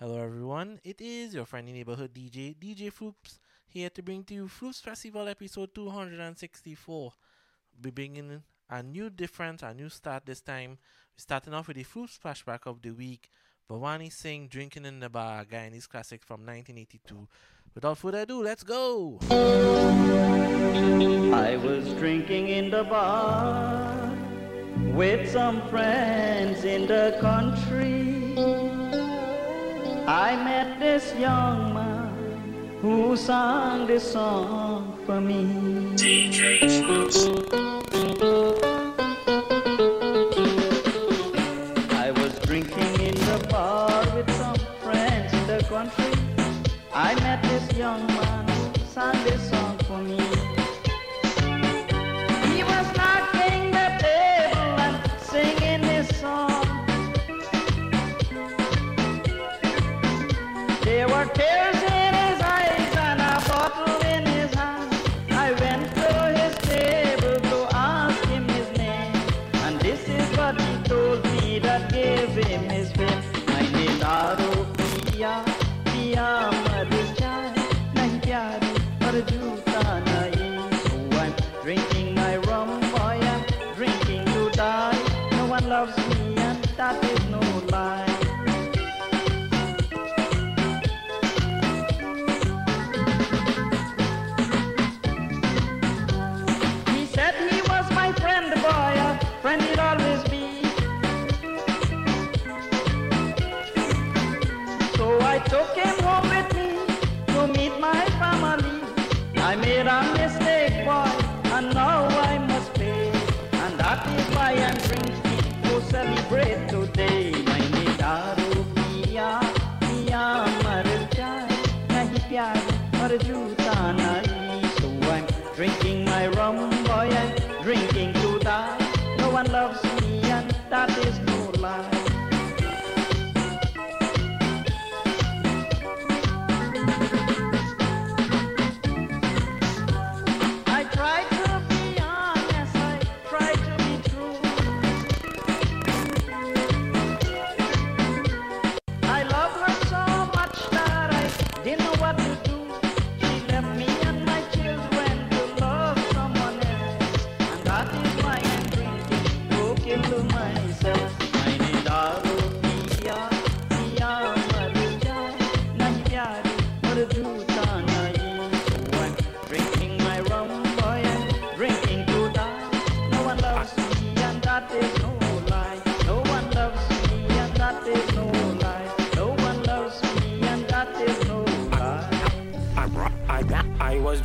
Hello everyone, it is your friendly neighborhood DJ, DJ Floops, here to bring to you Floops Festival episode 264. Be bringing a new difference, a new start this time. We're starting off with the Floops flashback of the week, Bhawanie Singh drinking in the bar, a Guyanese classic from 1982. Without further ado, let's go! I was drinking in the bar with some friends in the country I met this young man who sang this song for me. DJ I was drinking in the bar with some friends in the country. I met this young gotta do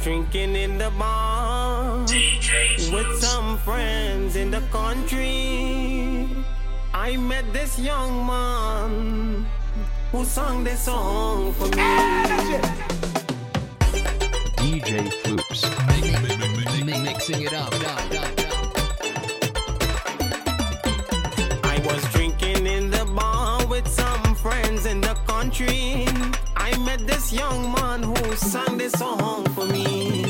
Drinking in the bar with some friends in the country. I met this young man who sang this song for me. DJ Floops Mixing it up. I was drinking in the bar with some friends in the country. I met this young man who sang this song for me.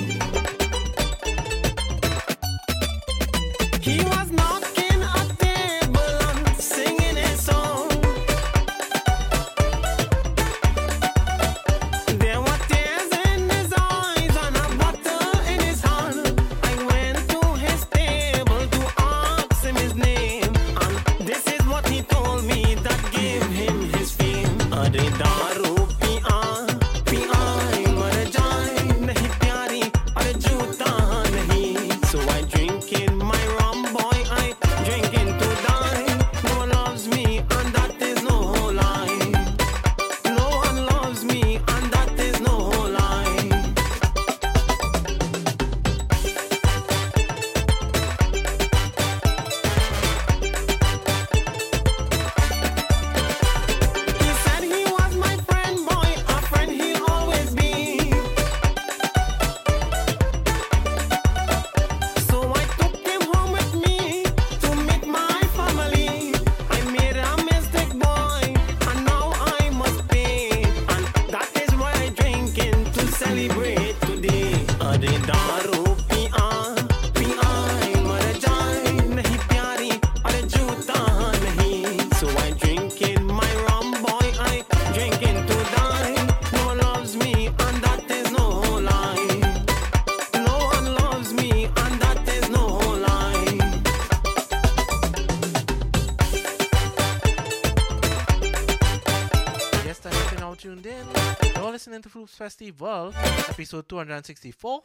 podcast you're all tuned in. You're listening to Floops Festival, episode 264.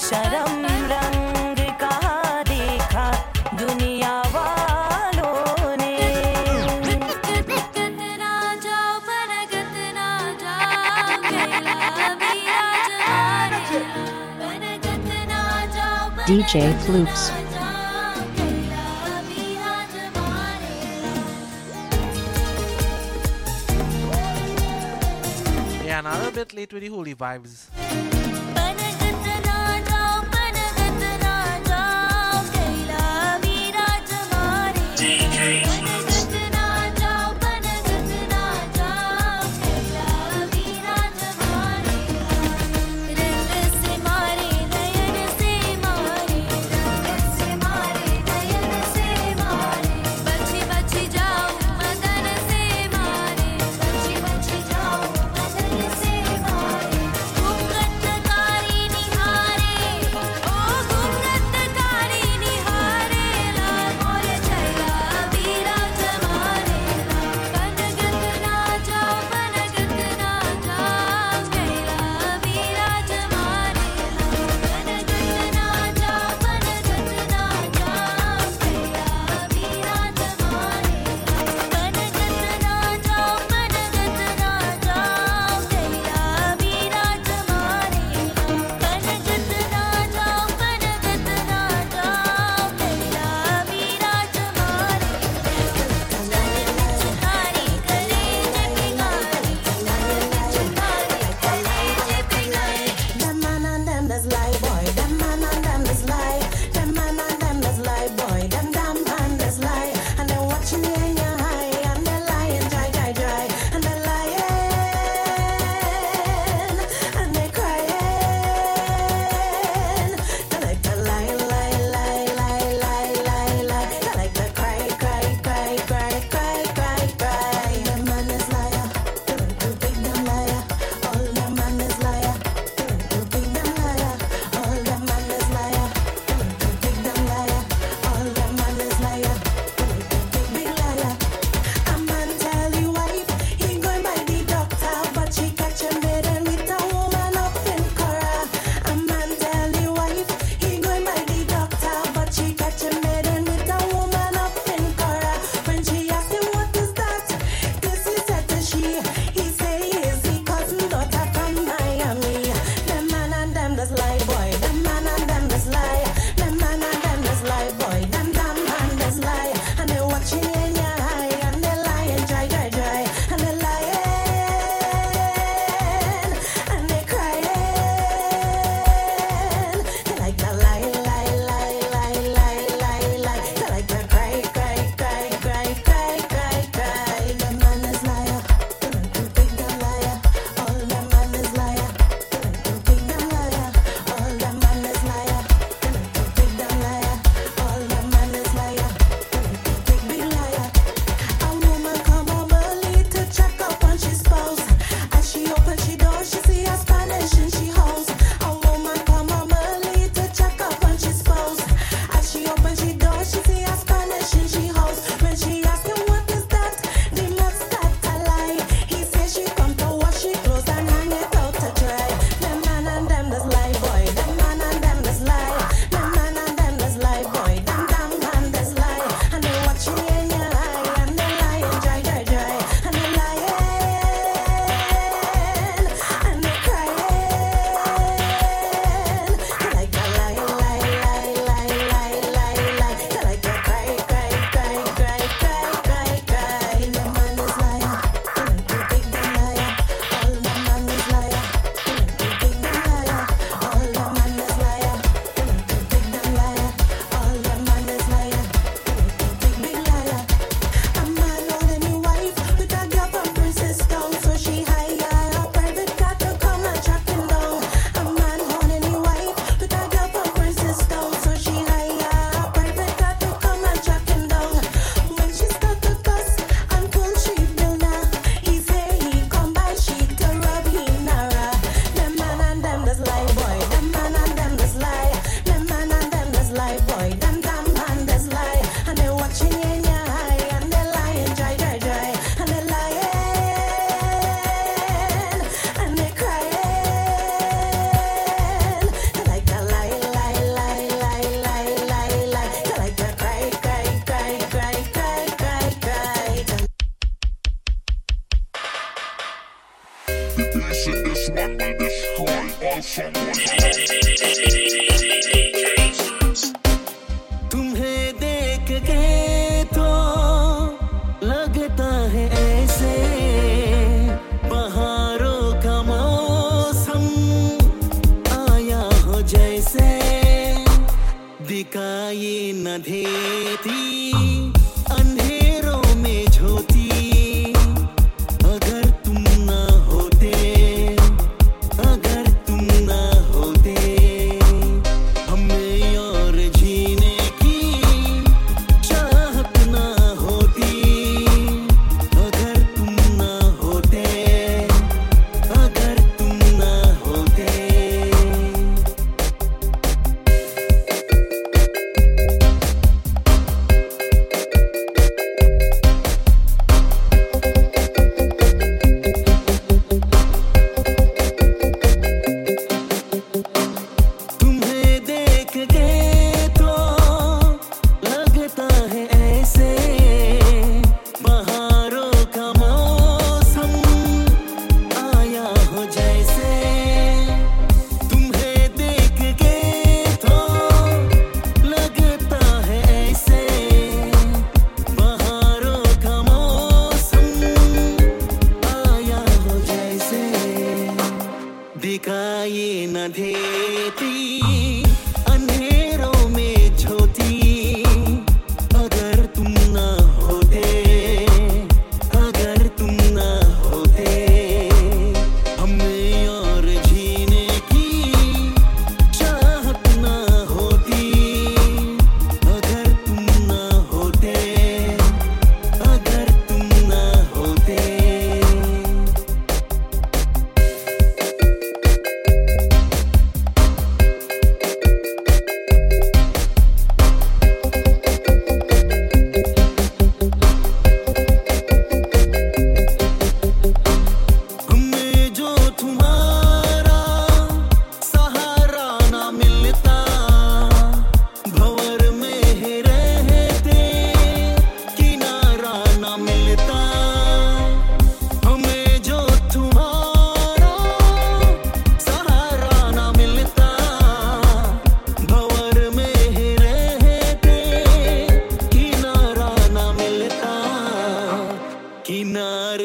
शर्म रंग का देखा दुनिया वालों ने राजा परगत राजा DJ Floops. Yeah, another bit late with the holy vibes.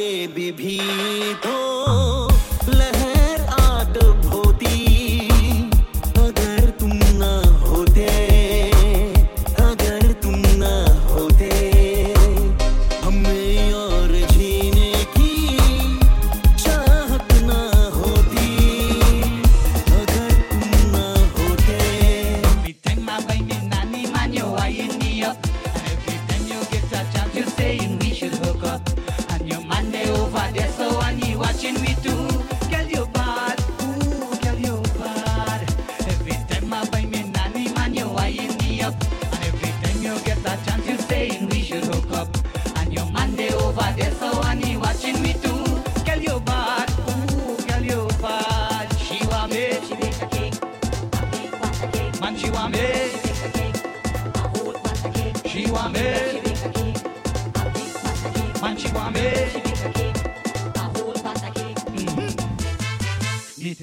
भी तो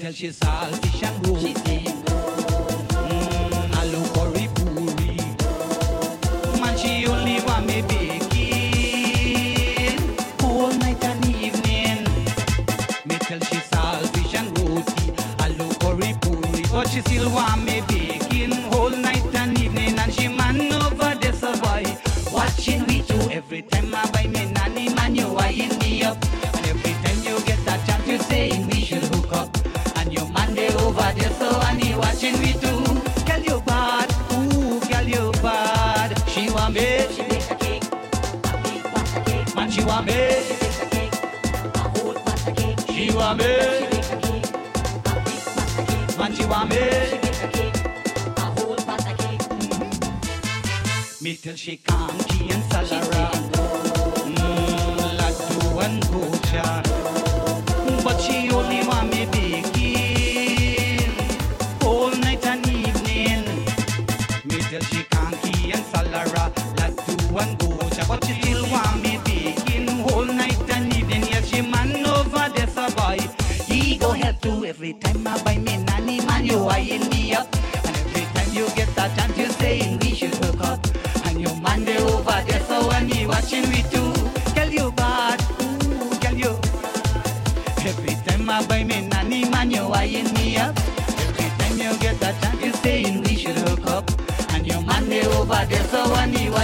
tell she's salty and gross. She's been mm, puri. Man, she only want me baking all night and evening. Me tell she's salty and grossy. I look puri, but she still want me baking whole night and evening. And she man over there, survive. boy, watching we do every time I something we do. Girl, you bad, ooh, girl, you bad. She want me, she make a cake, a big pot of cake. Man, she want me, she make a cake, a whole pot of cake. She want me, she make a cake, a big pot of cake. Man, she want me, she make a cake, a whole pot of cake. Hmm, Me till she come, she. Mmm, and mm, But she only want me big.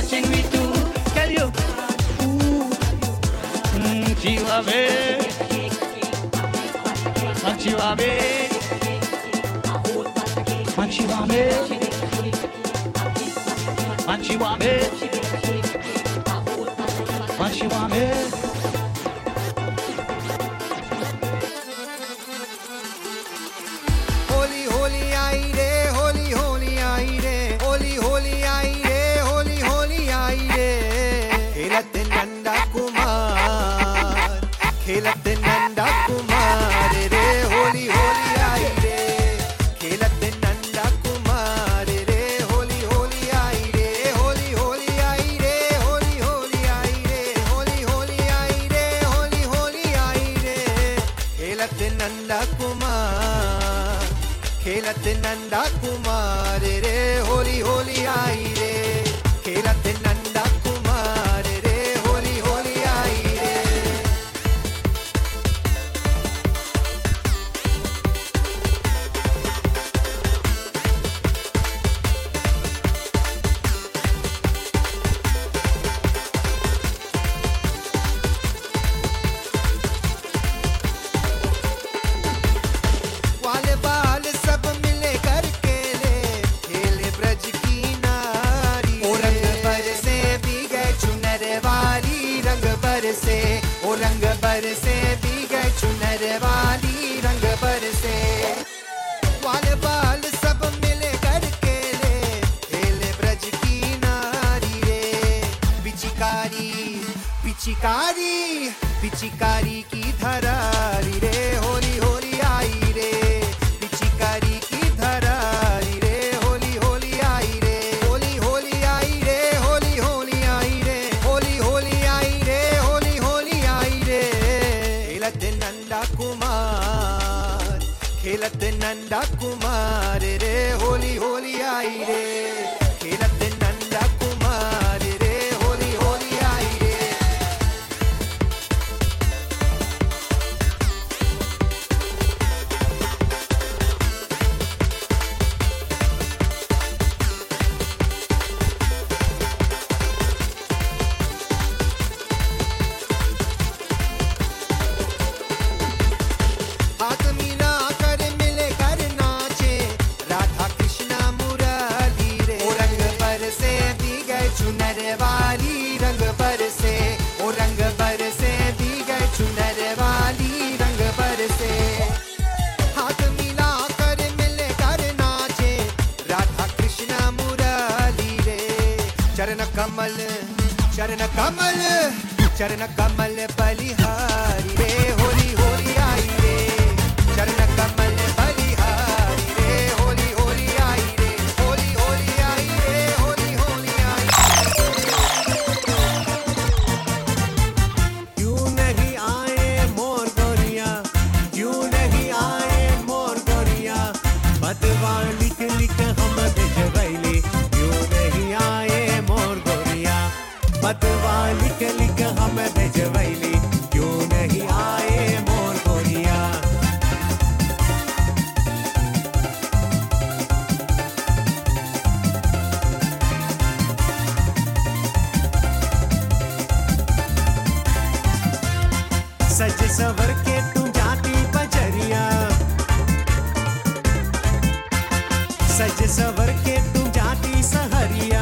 watching me too. Can you? Ooh, mm, chihuahua. Machihuahua. Machihuahua. Machihuahua. me. parecer. चरण कमल बलिहारी सज सवर के तुम जाती सहरिया।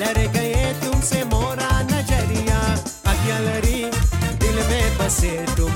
लड़ गए तुमसे मोरा नज़रिया। अगलरी दिल में बसे तुम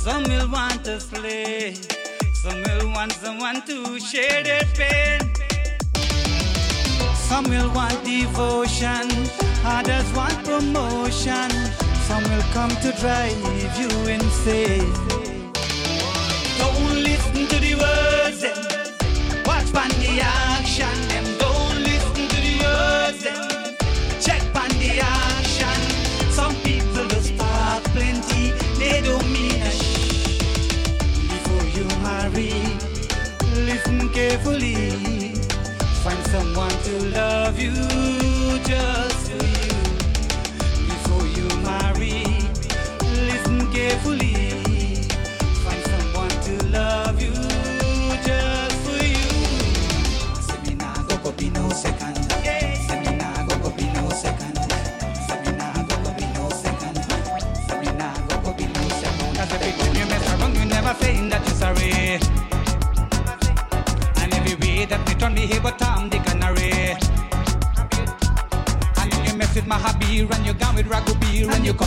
some will want a slave, some will want someone to share their pain. Some will want devotion, others want promotion. Some will come to drive you insane. Carefully. Find someone to love you just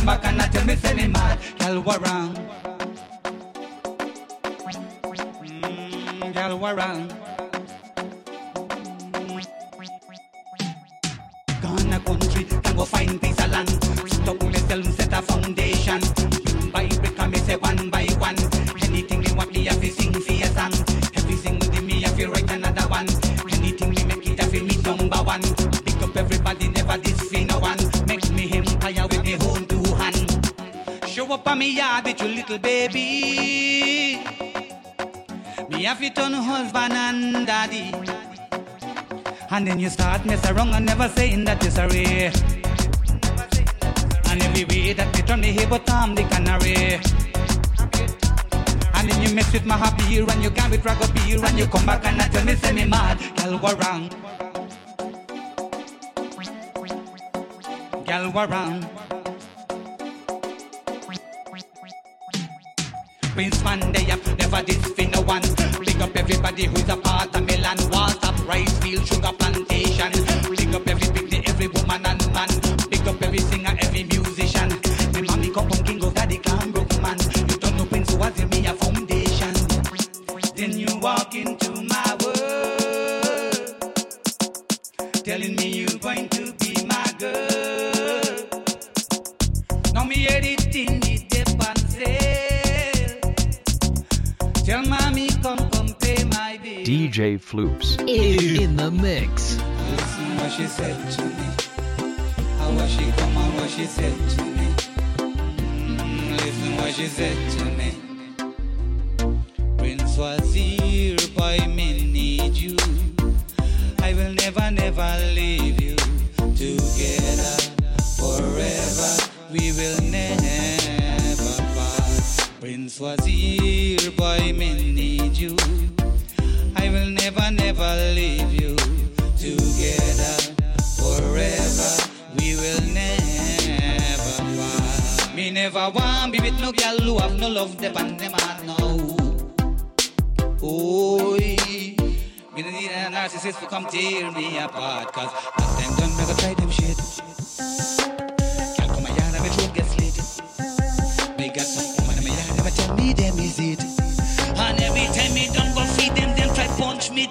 come back and I tell me send him mad, girl warang. Mm, girl warang. Gone a country, can go find piece of land. Stop myself, set a foundation. By I me say one by one. Anything you want me, I fi sing for your song. Every single day me, I fi write another one. Anything me make it, I fi me number one. Pick up everybody, never this fi no one. Me yard with your little baby. Me have it on husband and daddy. And then you start mess around and never saying that you're sorry. And every way that you turn the here, but I'm the canary. And then you mess with my happy and you can with ragga beer and you come back and I tell me, say me mad. Girl, what wrong? Girl, what wrong? Prince man, they have never did fin no one. Big up everybody who's a part of Milan. Up, rice field, sugar plantation. Big up every big day, every woman and man. Big up every singer, every musician. Me mommy come from King of Daddy Cambrook man. You don't know Prince was in me a foundation. Then you walk into DJ Floops. In the mix. Listen what she said to me. How was she come and what she said to me. Listen what she said to me. Prince was here, boy, me need you. I will never, never leave you. Together forever, we will never part. Prince was here, boy, me need you. I will never, never leave you. Together forever, we will never part. Me never want be with no girl who have no love, pan them heart now. Oh, me no need a narcissist to come tear me apart, cause last time done, me go try them shit.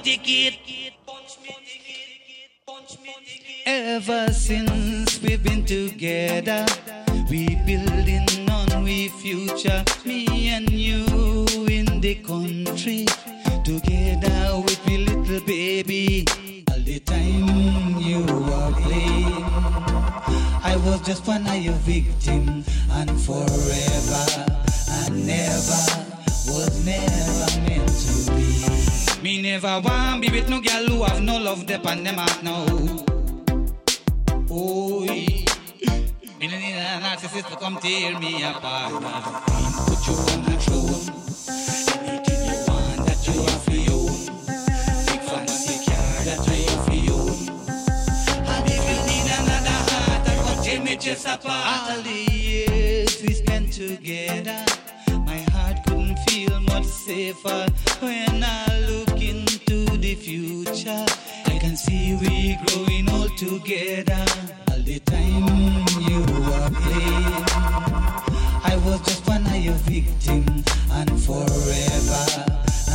Ticket. Ever since we've been together, we building on we future. Me and you in the country, together with we little baby. All the time you were playing, I was just one of your victim, and forever and never was never. Me never want be with no girl who have no love dep on them heart now. Oh, me no need a narcissist to come tear me apart. Put you on throne. Anything you want that you for you. That you have for you. And if you need another heart, I go tear just apart. All the years we spent together, feel much safer when I look into the future. I can see we growing all together. All the time you playing, I was just one of your and forever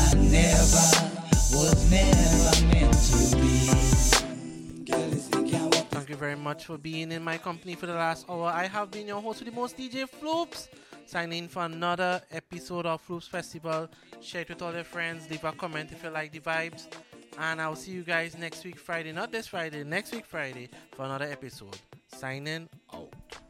and never was never meant to be. Thank you very much for being in my company for the last hour. I have been your host with the most, DJ Floops. Signing in for another episode of Floops Festival. Share it with all your friends. Leave a comment if you like the vibes. And I'll see you guys next week, Friday. Not this Friday, next week, Friday, for another episode. Signing off.